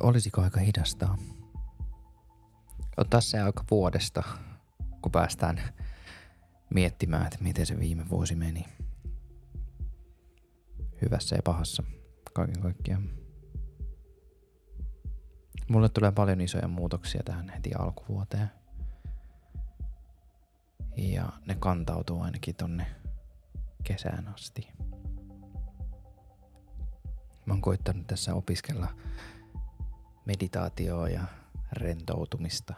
Olisiko aika hidastaa? Ottaa se aika vuodesta, kun päästään miettimään, että miten se viime vuosi meni. Hyvässä ja pahassa, kaiken kaikkiaan. Mulle tulee paljon isoja muutoksia tähän heti alkuvuoteen. Ja ne kantautuu ainakin tonne kesään asti. Mä oon koittanut tässä opiskella meditaatioa ja rentoutumista,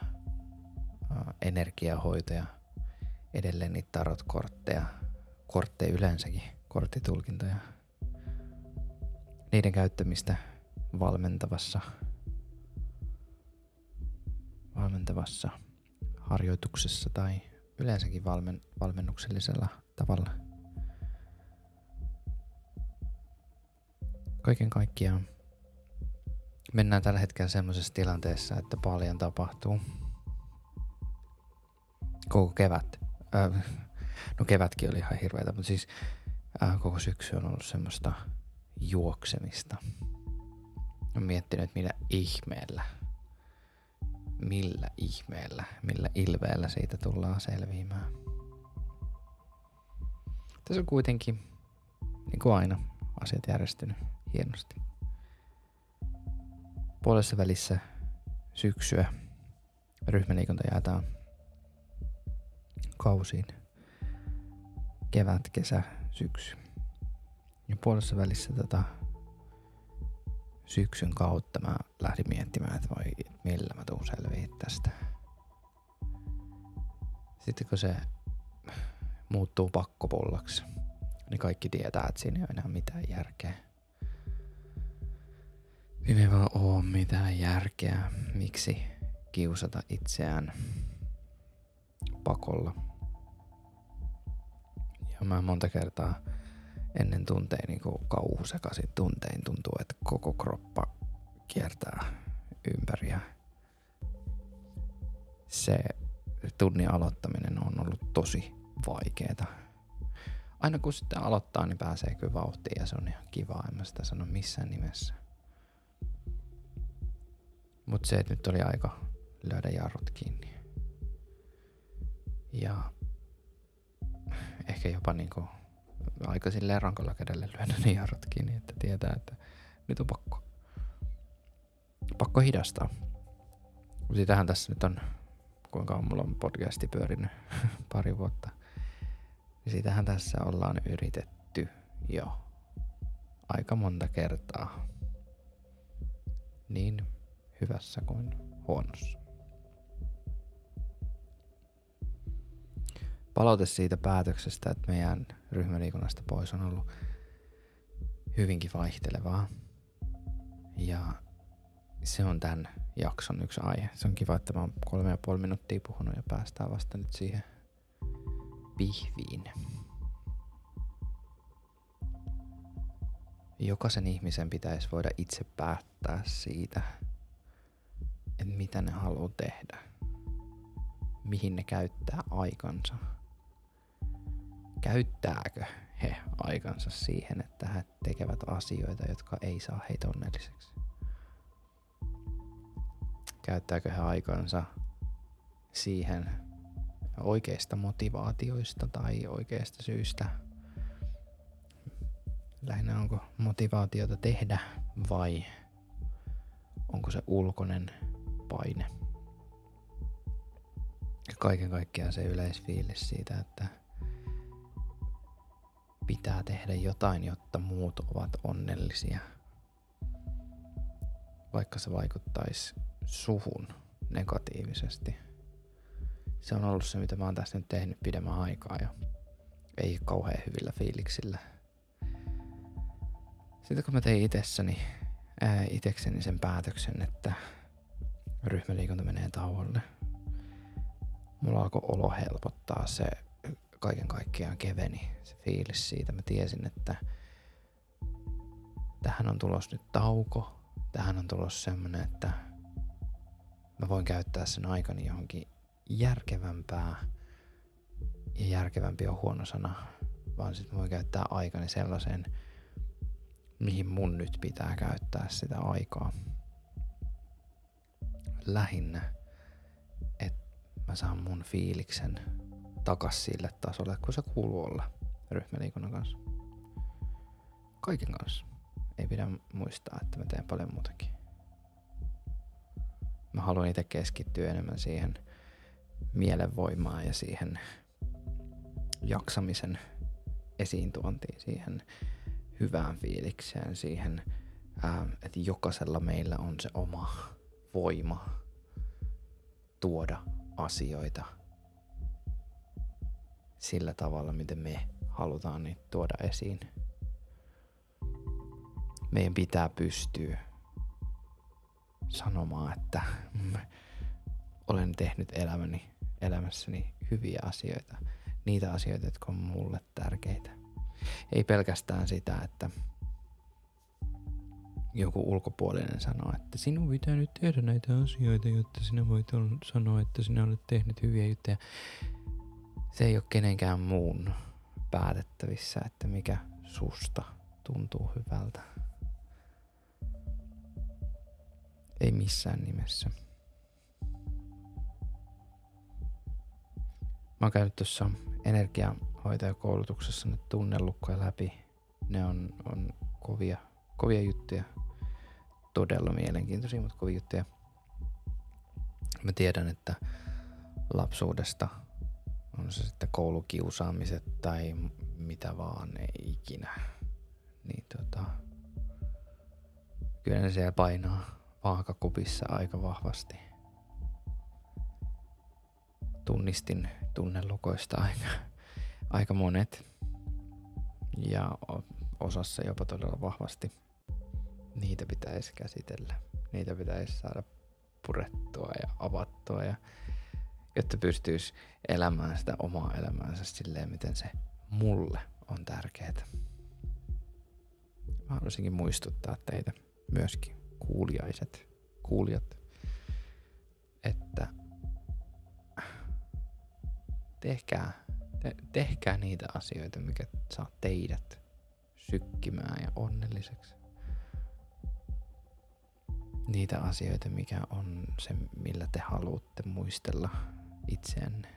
energiahoitoja, edelleen niitä tarotkortteja, kortteja yleensäkin, korttitulkintoja, niiden käyttämistä valmentavassa, valmentavassa harjoituksessa tai yleensäkin valmen, valmennuksellisella tavalla. Kaiken kaikkiaan mennään tällä hetkellä semmoisessa tilanteessa, että paljon tapahtuu. Koko kevät. Äh, no kevätkin oli ihan hirveätä, mutta siis äh, koko syksy on ollut semmoista juoksemista. Olen miettinyt, millä ihmeellä, millä ihmeellä, millä ilveellä siitä tullaan selviämään. Tässä on kuitenkin, niin kuin aina, asiat järjestynyt hienosti puolessa välissä syksyä ryhmäliikunta jaetaan kausiin. Kevät, kesä, syksy. Ja puolessa välissä tota, syksyn kautta mä lähdin miettimään, että voi, millä mä tuun selviä tästä. Sitten kun se muuttuu pakkopullaksi, niin kaikki tietää, että siinä ei ole enää mitään järkeä. Siinä ei vaan oo mitään järkeä, miksi kiusata itseään pakolla. Ja mä monta kertaa ennen tuntein niin kauhusekaisin tuntein tuntuu, että koko kroppa kiertää ympäri se tunnin aloittaminen on ollut tosi vaikeeta. Aina kun sitten aloittaa, niin pääsee kyllä vauhtiin ja se on ihan kiva, en mä sitä sano missään nimessä. Mutta se, että nyt oli aika löydä jarrut kiinni. Ja ehkä jopa niinku aika silleen rankalla kädellä lyödä ne jarrut kiinni, että tietää, että nyt on pakko. Pakko hidastaa. Sitähän tässä nyt on, kuinka mulla on podcasti pyörinyt pari vuotta. Niin sitähän tässä ollaan yritetty jo aika monta kertaa. Niin hyvässä kuin huonossa. Palaute siitä päätöksestä, että meidän ryhmäliikunnasta pois on ollut hyvinkin vaihtelevaa. Ja se on tämän jakson yksi aihe. Se on kiva, että mä oon kolme ja puoli minuuttia puhunut ja päästään vasta nyt siihen pihviin. Jokaisen ihmisen pitäisi voida itse päättää siitä, että mitä ne haluaa tehdä. Mihin ne käyttää aikansa. Käyttääkö he aikansa siihen, että he tekevät asioita, jotka ei saa heitä onnelliseksi? Käyttääkö he aikansa siihen oikeista motivaatioista tai oikeasta syystä? Lähinnä onko motivaatiota tehdä vai onko se ulkoinen paine. Ja kaiken kaikkiaan se yleisfiilis siitä, että pitää tehdä jotain, jotta muut ovat onnellisia. Vaikka se vaikuttaisi suhun negatiivisesti. Se on ollut se, mitä mä oon tässä nyt tehnyt pidemmän aikaa ja ei kauhean hyvillä fiiliksillä. Sitten kun mä tein itsessäni, ää, itekseni sen päätöksen, että ryhmäliikunta menee tauolle. Mulla alkoi olo helpottaa se kaiken kaikkiaan keveni, se fiilis siitä. Mä tiesin, että tähän on tulos nyt tauko. Tähän on tulos semmonen, että mä voin käyttää sen aikani johonkin järkevämpää. Ja järkevämpi on huono sana, vaan sitten voin käyttää aikani sellaiseen, mihin mun nyt pitää käyttää sitä aikaa. Lähinnä, että mä saan mun fiiliksen takas sille tasolle, kun se kuuluu olla ryhmäliikunnan kanssa. Kaiken kanssa. Ei pidä muistaa, että mä teen paljon muutakin. Mä haluan itse keskittyä enemmän siihen mielenvoimaan ja siihen jaksamisen esiintuontiin, siihen hyvään fiilikseen, siihen, että jokaisella meillä on se oma voima tuoda asioita sillä tavalla, miten me halutaan niitä tuoda esiin. Meidän pitää pystyä sanomaan, että olen tehnyt elämäni, elämässäni hyviä asioita. Niitä asioita, jotka on mulle tärkeitä. Ei pelkästään sitä, että joku ulkopuolinen sanoo, että sinun pitää nyt tehdä näitä asioita, jotta sinä voit sanoa, että sinä olet tehnyt hyviä juttuja. Se ei ole kenenkään muun päätettävissä, että mikä susta tuntuu hyvältä. Ei missään nimessä. Mä oon käynyt tuossa energiahoitajakoulutuksessa nyt tunnelukkoja läpi. Ne on, on kovia, kovia juttuja. Todella mielenkiintoisia, mutta kovia juttuja. Mä tiedän, että lapsuudesta on se sitten koulukiusaamiset tai mitä vaan ei ikinä. Niin tota, kyllä ne siellä painaa vaakakupissa aika vahvasti. Tunnistin tunnelukoista aika, aika monet ja osassa jopa todella vahvasti. Niitä pitäisi käsitellä. Niitä pitäisi saada purettua ja avattua ja jotta pystyisi elämään sitä omaa elämäänsä silleen, miten se mulle on tärkeää. Mä haluaisinkin muistuttaa teitä myöskin kuulijaiset, kuulijat, että tehkää, te, tehkää niitä asioita, mikä saa teidät sykkimään ja onnelliseksi. Niitä asioita, mikä on se, millä te haluatte muistella itseänne.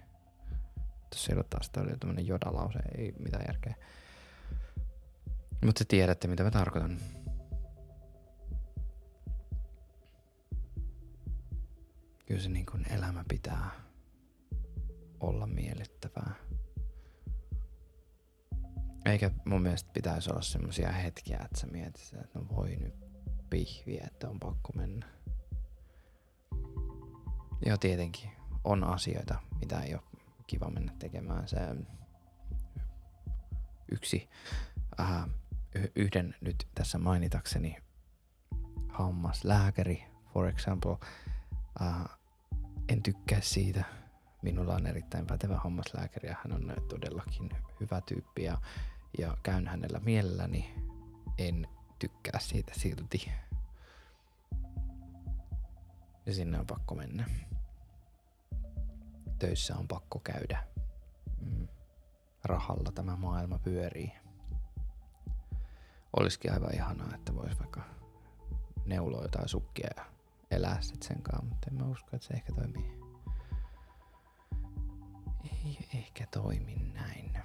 Tuossa ei ole taas oli tämmönen jodalause, ei mitään järkeä. Mutta te tiedätte, mitä mä tarkoitan. Kyllä se niin kuin elämä pitää olla miellyttävää. Eikä mun mielestä pitäisi olla semmosia hetkiä, että sä mietit, että no voi nyt pihviä, että on pakko mennä. Ja tietenkin on asioita, mitä ei ole kiva mennä tekemään. Se yksi, äh, yhden nyt tässä mainitakseni hammaslääkäri, for example, äh, en tykkää siitä. Minulla on erittäin pätevä hammaslääkäri ja hän on todellakin hyvä tyyppi ja, ja käyn hänellä mielelläni. En tykkää siitä silti. Ja sinne on pakko mennä töissä on pakko käydä. Mm. Rahalla tämä maailma pyörii. Olisikin aivan ihanaa, että vois vaikka neuloa jotain sukkia ja elää sit sen kanssa, mutta en mä usko, että se ehkä toimii. Ei ehkä toimi näin.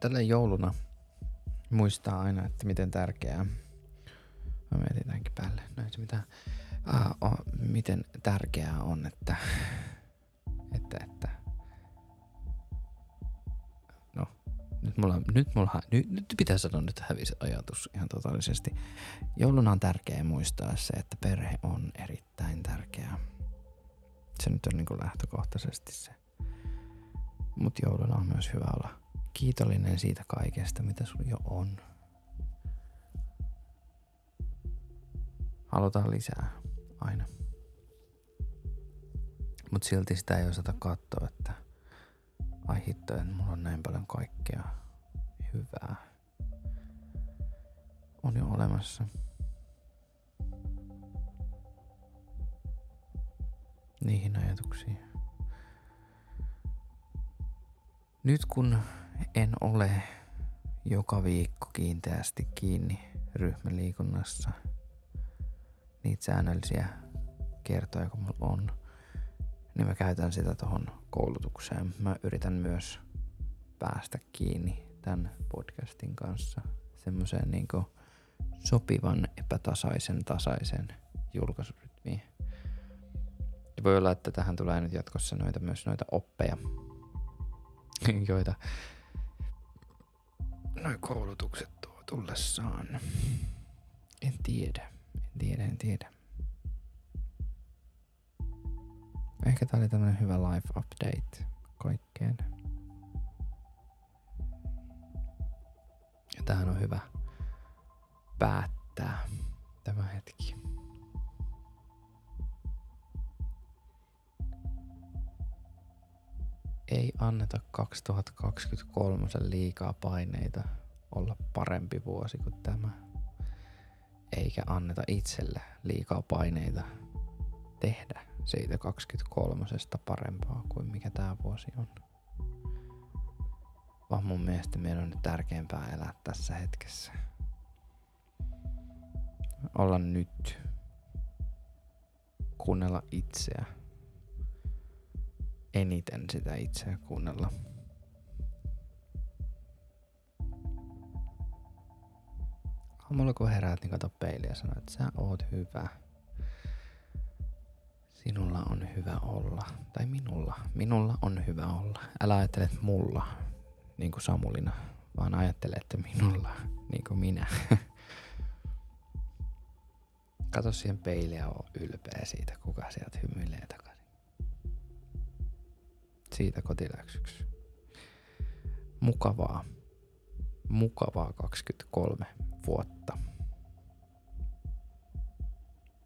Tällä jouluna muistaa aina, että miten tärkeää. Mä mietin tämänkin päälle. No ei se mitään uh, oh, miten tärkeää on, että, että, että no, nyt mulla, nyt mulla, nyt, nyt pitää sanoa, nyt hävisi ajatus ihan totaalisesti. Jouluna on tärkeää muistaa se, että perhe on erittäin tärkeää. Se nyt on niin kuin lähtökohtaisesti se. Mutta jouluna on myös hyvä olla kiitollinen siitä kaikesta, mitä sulla jo on. Halutaan lisää aina. Mutta silti sitä ei osata katsoa, että ai hitto, että mulla on näin paljon kaikkea hyvää. On jo olemassa. Niihin ajatuksiin. Nyt kun en ole joka viikko kiinteästi kiinni ryhmäliikunnassa – niitä säännöllisiä kertoja, kun mulla on, niin mä käytän sitä tuohon koulutukseen. Mä yritän myös päästä kiinni tämän podcastin kanssa semmoiseen niin sopivan epätasaisen tasaisen julkaisurytmiin. Ja voi olla, että tähän tulee nyt jatkossa noita, myös noita oppeja, joita noin koulutukset tuo tullessaan. En tiedä, en tiedä, en tiedä. Ehkä tää oli tämmönen hyvä live update kaikkeen. Ja tähän on hyvä päättää Ei anneta 2023 liikaa paineita olla parempi vuosi kuin tämä. Eikä anneta itselle liikaa paineita tehdä siitä 23 parempaa kuin mikä tämä vuosi on. Vaan mun mielestä meidän on nyt tärkeämpää elää tässä hetkessä. Olla nyt. Kuunnella itseä. Eniten sitä itseä kuunnella. Aamulla kun heräät, niin kato peiliä ja sano, että sä oot hyvä Sinulla on hyvä olla. Tai minulla. Minulla on hyvä olla. Älä ajattele, että mulla, niin kuin Samulina, vaan ajattele, että minulla, niin kuin minä. Kato siihen peiliä ja ylpeä siitä, kuka sieltä Siitä kotiläksyksi. Mukavaa. Mukavaa 23 vuotta.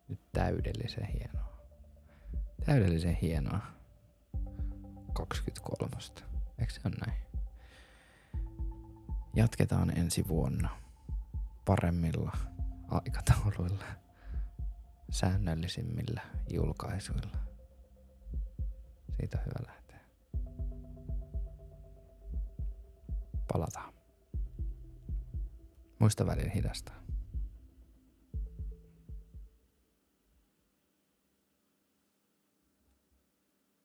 Nyt täydellisen hienoa täydellisen hienoa 23. Eikö se ole näin? Jatketaan ensi vuonna paremmilla aikatauluilla, säännöllisimmillä julkaisuilla. Siitä on hyvä lähteä. Palataan. Muista välin hidastaa.